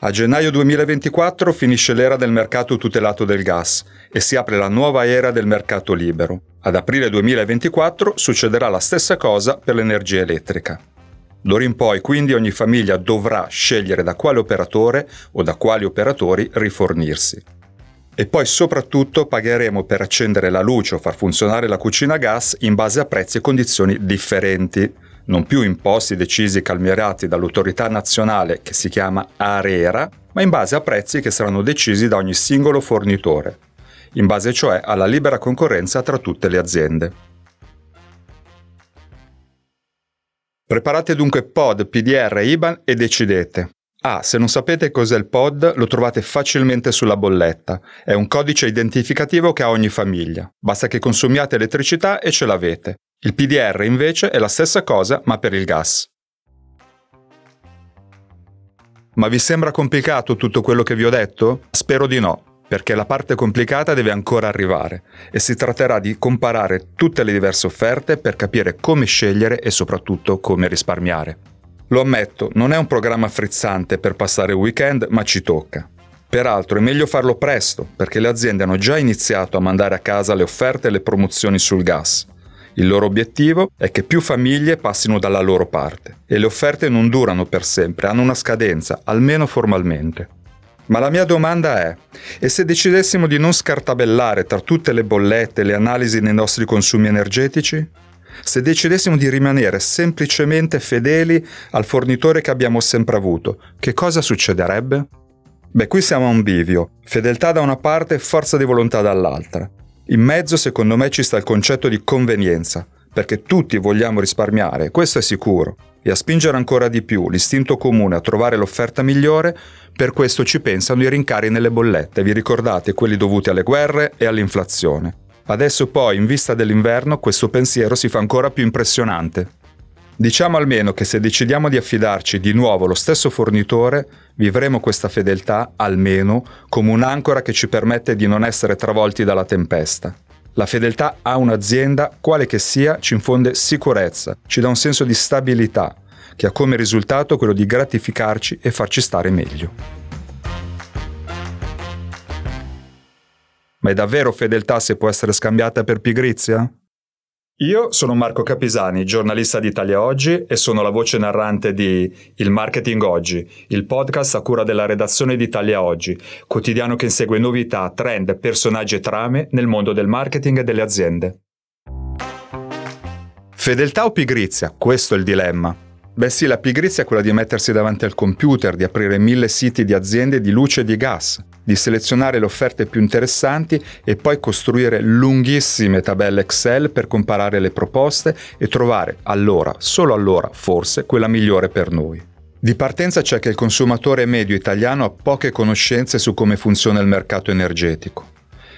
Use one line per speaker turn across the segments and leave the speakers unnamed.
A gennaio 2024 finisce l'era del mercato tutelato del gas e si apre la nuova era del mercato libero. Ad aprile 2024 succederà la stessa cosa per l'energia elettrica. D'ora in poi quindi ogni famiglia dovrà scegliere da quale operatore o da quali operatori rifornirsi. E poi soprattutto pagheremo per accendere la luce o far funzionare la cucina a gas in base a prezzi e condizioni differenti non più imposti decisi e calmierati dall'autorità nazionale che si chiama ARERA, ma in base a prezzi che saranno decisi da ogni singolo fornitore, in base cioè alla libera concorrenza tra tutte le aziende. Preparate dunque POD, PDR IBAN e decidete. Ah, se non sapete cos'è il POD, lo trovate facilmente sulla bolletta. È un codice identificativo che ha ogni famiglia. Basta che consumiate elettricità e ce l'avete. Il PDR invece è la stessa cosa ma per il gas. Ma vi sembra complicato tutto quello che vi ho detto? Spero di no, perché la parte complicata deve ancora arrivare e si tratterà di comparare tutte le diverse offerte per capire come scegliere e soprattutto come risparmiare. Lo ammetto, non è un programma frizzante per passare il weekend, ma ci tocca. Peraltro è meglio farlo presto, perché le aziende hanno già iniziato a mandare a casa le offerte e le promozioni sul gas il loro obiettivo è che più famiglie passino dalla loro parte e le offerte non durano per sempre, hanno una scadenza, almeno formalmente. Ma la mia domanda è, e se decidessimo di non scartabellare tra tutte le bollette e le analisi nei nostri consumi energetici? Se decidessimo di rimanere semplicemente fedeli al fornitore che abbiamo sempre avuto, che cosa succederebbe? Beh, qui siamo a un bivio, fedeltà da una parte e forza di volontà dall'altra. In mezzo secondo me ci sta il concetto di convenienza, perché tutti vogliamo risparmiare, questo è sicuro, e a spingere ancora di più l'istinto comune a trovare l'offerta migliore, per questo ci pensano i rincari nelle bollette, vi ricordate quelli dovuti alle guerre e all'inflazione. Adesso poi, in vista dell'inverno, questo pensiero si fa ancora più impressionante. Diciamo almeno che se decidiamo di affidarci di nuovo allo stesso fornitore, vivremo questa fedeltà almeno come un'ancora che ci permette di non essere travolti dalla tempesta. La fedeltà a un'azienda, quale che sia, ci infonde sicurezza, ci dà un senso di stabilità, che ha come risultato quello di gratificarci e farci stare meglio. Ma è davvero fedeltà se può essere scambiata per pigrizia? Io sono Marco Capisani, giornalista di Italia Oggi e sono la voce narrante di Il Marketing Oggi, il podcast a cura della redazione di Italia Oggi, quotidiano che insegue novità, trend, personaggi e trame nel mondo del marketing e delle aziende. Fedeltà o pigrizia? Questo è il dilemma. Beh sì, la pigrizia è quella di mettersi davanti al computer, di aprire mille siti di aziende di luce e di gas, di selezionare le offerte più interessanti e poi costruire lunghissime tabelle Excel per comparare le proposte e trovare allora, solo allora, forse, quella migliore per noi. Di partenza c'è che il consumatore medio italiano ha poche conoscenze su come funziona il mercato energetico.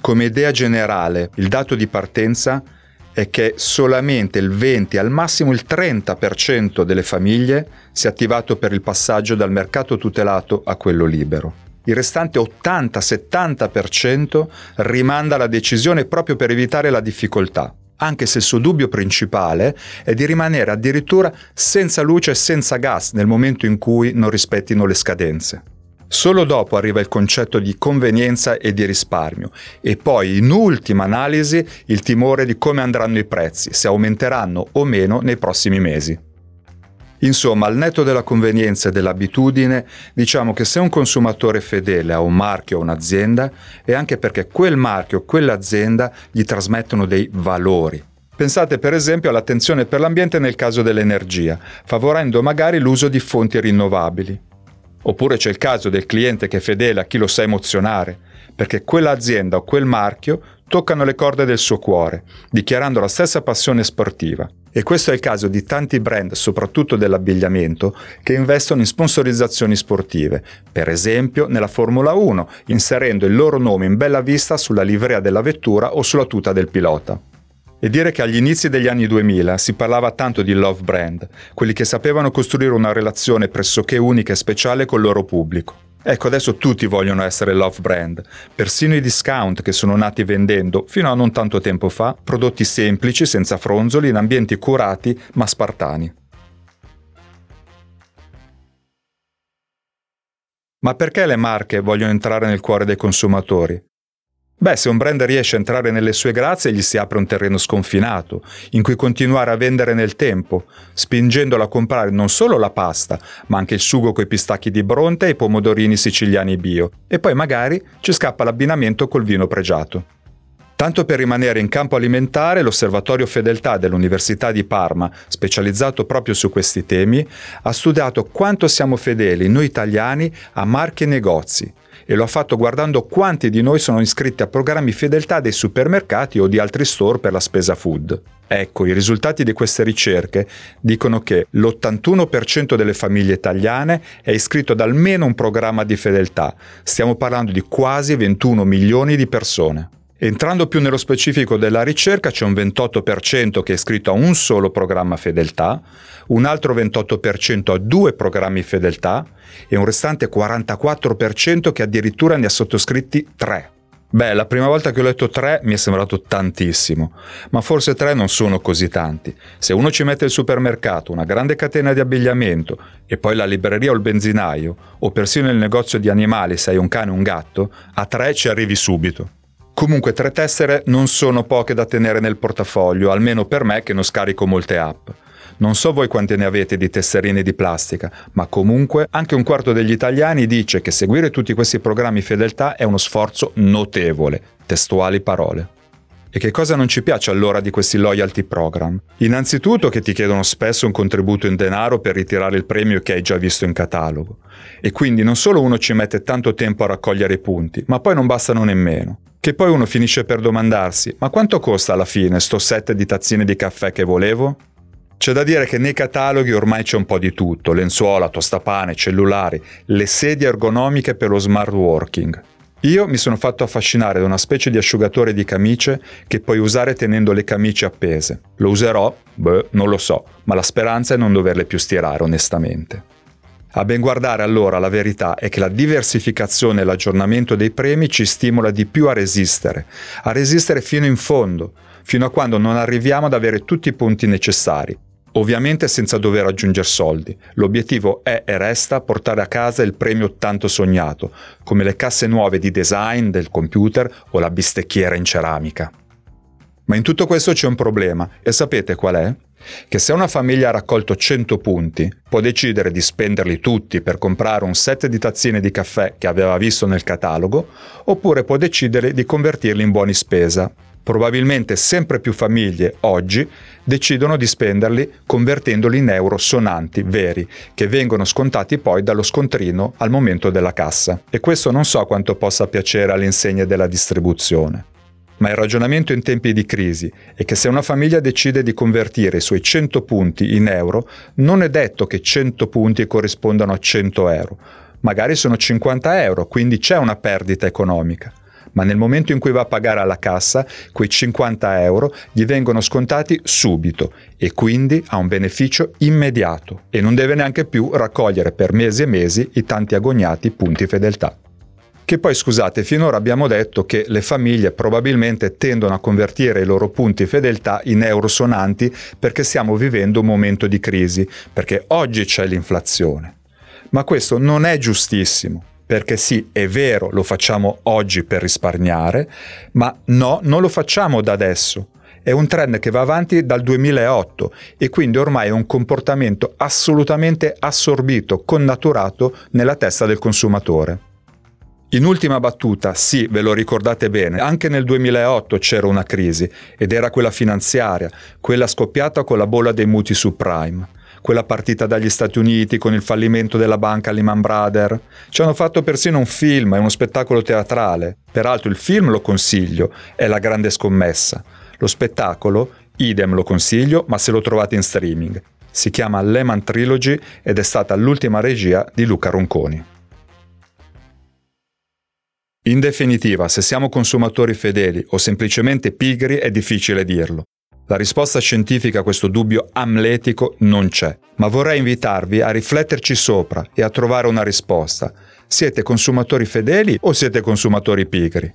Come idea generale, il dato di partenza è che solamente il 20 al massimo il 30% delle famiglie si è attivato per il passaggio dal mercato tutelato a quello libero. Il restante 80-70% rimanda la decisione proprio per evitare la difficoltà, anche se il suo dubbio principale è di rimanere addirittura senza luce e senza gas nel momento in cui non rispettino le scadenze. Solo dopo arriva il concetto di convenienza e di risparmio e poi in ultima analisi il timore di come andranno i prezzi, se aumenteranno o meno nei prossimi mesi. Insomma, al netto della convenienza e dell'abitudine, diciamo che se un consumatore fedele a un marchio o un'azienda è anche perché quel marchio o quell'azienda gli trasmettono dei valori. Pensate per esempio all'attenzione per l'ambiente nel caso dell'energia, favorendo magari l'uso di fonti rinnovabili. Oppure c'è il caso del cliente che è fedele a chi lo sa emozionare, perché quell'azienda o quel marchio toccano le corde del suo cuore, dichiarando la stessa passione sportiva. E questo è il caso di tanti brand, soprattutto dell'abbigliamento, che investono in sponsorizzazioni sportive, per esempio nella Formula 1, inserendo il loro nome in bella vista sulla livrea della vettura o sulla tuta del pilota. E dire che agli inizi degli anni 2000 si parlava tanto di love brand, quelli che sapevano costruire una relazione pressoché unica e speciale col loro pubblico. Ecco, adesso tutti vogliono essere love brand, persino i discount che sono nati vendendo, fino a non tanto tempo fa, prodotti semplici, senza fronzoli, in ambienti curati ma spartani. Ma perché le marche vogliono entrare nel cuore dei consumatori? Beh, se un brand riesce a entrare nelle sue grazie, gli si apre un terreno sconfinato, in cui continuare a vendere nel tempo, spingendolo a comprare non solo la pasta, ma anche il sugo coi pistacchi di Bronte e i pomodorini siciliani bio, e poi magari ci scappa l'abbinamento col vino pregiato. Tanto per rimanere in campo alimentare, l'Osservatorio Fedeltà dell'Università di Parma, specializzato proprio su questi temi, ha studiato quanto siamo fedeli noi italiani a marchi e negozi e lo ha fatto guardando quanti di noi sono iscritti a programmi fedeltà dei supermercati o di altri store per la spesa food. Ecco, i risultati di queste ricerche dicono che l'81% delle famiglie italiane è iscritto ad almeno un programma di fedeltà. Stiamo parlando di quasi 21 milioni di persone. Entrando più nello specifico della ricerca, c'è un 28% che è iscritto a un solo programma fedeltà, un altro 28% a due programmi fedeltà e un restante 44% che addirittura ne ha sottoscritti tre. Beh, la prima volta che ho letto tre mi è sembrato tantissimo, ma forse tre non sono così tanti. Se uno ci mette il supermercato, una grande catena di abbigliamento e poi la libreria o il benzinaio, o persino il negozio di animali se hai un cane o un gatto, a tre ci arrivi subito. Comunque tre tessere non sono poche da tenere nel portafoglio, almeno per me che non scarico molte app. Non so voi quante ne avete di tesserine di plastica, ma comunque anche un quarto degli italiani dice che seguire tutti questi programmi fedeltà è uno sforzo notevole. Testuali parole. E che cosa non ci piace allora di questi loyalty program? Innanzitutto che ti chiedono spesso un contributo in denaro per ritirare il premio che hai già visto in catalogo. E quindi non solo uno ci mette tanto tempo a raccogliere i punti, ma poi non bastano nemmeno. Che poi uno finisce per domandarsi, ma quanto costa alla fine sto set di tazzine di caffè che volevo? C'è da dire che nei cataloghi ormai c'è un po' di tutto, lenzuola, tostapane, cellulari, le sedie ergonomiche per lo smart working. Io mi sono fatto affascinare da una specie di asciugatore di camicie che puoi usare tenendo le camicie appese. Lo userò? Beh, non lo so, ma la speranza è non doverle più stirare onestamente. A ben guardare allora la verità è che la diversificazione e l'aggiornamento dei premi ci stimola di più a resistere, a resistere fino in fondo, fino a quando non arriviamo ad avere tutti i punti necessari, ovviamente senza dover aggiungere soldi. L'obiettivo è e resta portare a casa il premio tanto sognato, come le casse nuove di design del computer o la bistecchiera in ceramica. Ma in tutto questo c'è un problema, e sapete qual è? che se una famiglia ha raccolto 100 punti, può decidere di spenderli tutti per comprare un set di tazzine di caffè che aveva visto nel catalogo, oppure può decidere di convertirli in buoni spesa. Probabilmente sempre più famiglie oggi decidono di spenderli convertendoli in euro sonanti, veri, che vengono scontati poi dallo scontrino al momento della cassa. E questo non so quanto possa piacere alle insegne della distribuzione ma il ragionamento in tempi di crisi è che se una famiglia decide di convertire i suoi 100 punti in euro, non è detto che 100 punti corrispondano a 100 euro. Magari sono 50 euro, quindi c'è una perdita economica. Ma nel momento in cui va a pagare alla cassa, quei 50 euro gli vengono scontati subito e quindi ha un beneficio immediato e non deve neanche più raccogliere per mesi e mesi i tanti agognati punti fedeltà. Che poi scusate, finora abbiamo detto che le famiglie probabilmente tendono a convertire i loro punti fedeltà in euro sonanti perché stiamo vivendo un momento di crisi, perché oggi c'è l'inflazione. Ma questo non è giustissimo, perché sì, è vero, lo facciamo oggi per risparmiare, ma no, non lo facciamo da adesso. È un trend che va avanti dal 2008 e quindi ormai è un comportamento assolutamente assorbito, connaturato nella testa del consumatore. In ultima battuta, sì, ve lo ricordate bene, anche nel 2008 c'era una crisi ed era quella finanziaria, quella scoppiata con la bolla dei mutui subprime, quella partita dagli Stati Uniti con il fallimento della banca Lehman Brothers. Ci hanno fatto persino un film, è uno spettacolo teatrale. Peraltro il film lo consiglio, è La grande scommessa. Lo spettacolo, idem lo consiglio, ma se lo trovate in streaming. Si chiama Lehman Trilogy ed è stata l'ultima regia di Luca Ronconi. In definitiva, se siamo consumatori fedeli o semplicemente pigri è difficile dirlo. La risposta scientifica a questo dubbio amletico non c'è, ma vorrei invitarvi a rifletterci sopra e a trovare una risposta. Siete consumatori fedeli o siete consumatori pigri?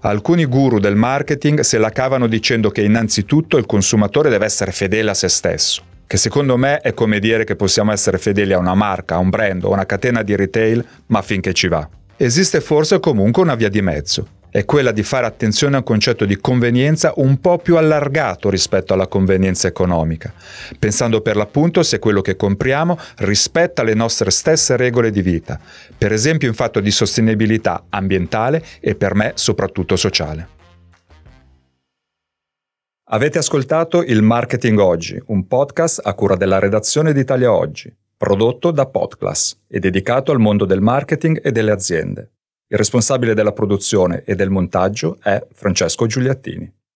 Alcuni guru del marketing se la cavano dicendo che innanzitutto il consumatore deve essere fedele a se stesso. che secondo me è come dire che possiamo essere fedeli a una marca, a un brand o a una catena di retail, ma finché ci va. Esiste forse comunque una via di mezzo, è quella di fare attenzione a un concetto di convenienza un po' più allargato rispetto alla convenienza economica, pensando per l'appunto se quello che compriamo rispetta le nostre stesse regole di vita, per esempio in fatto di sostenibilità ambientale e per me soprattutto sociale. Avete ascoltato il Marketing Oggi, un podcast a cura della redazione di Italia Oggi prodotto da Podclass e dedicato al mondo del marketing e delle aziende. Il responsabile della produzione e del montaggio è Francesco Giuliattini.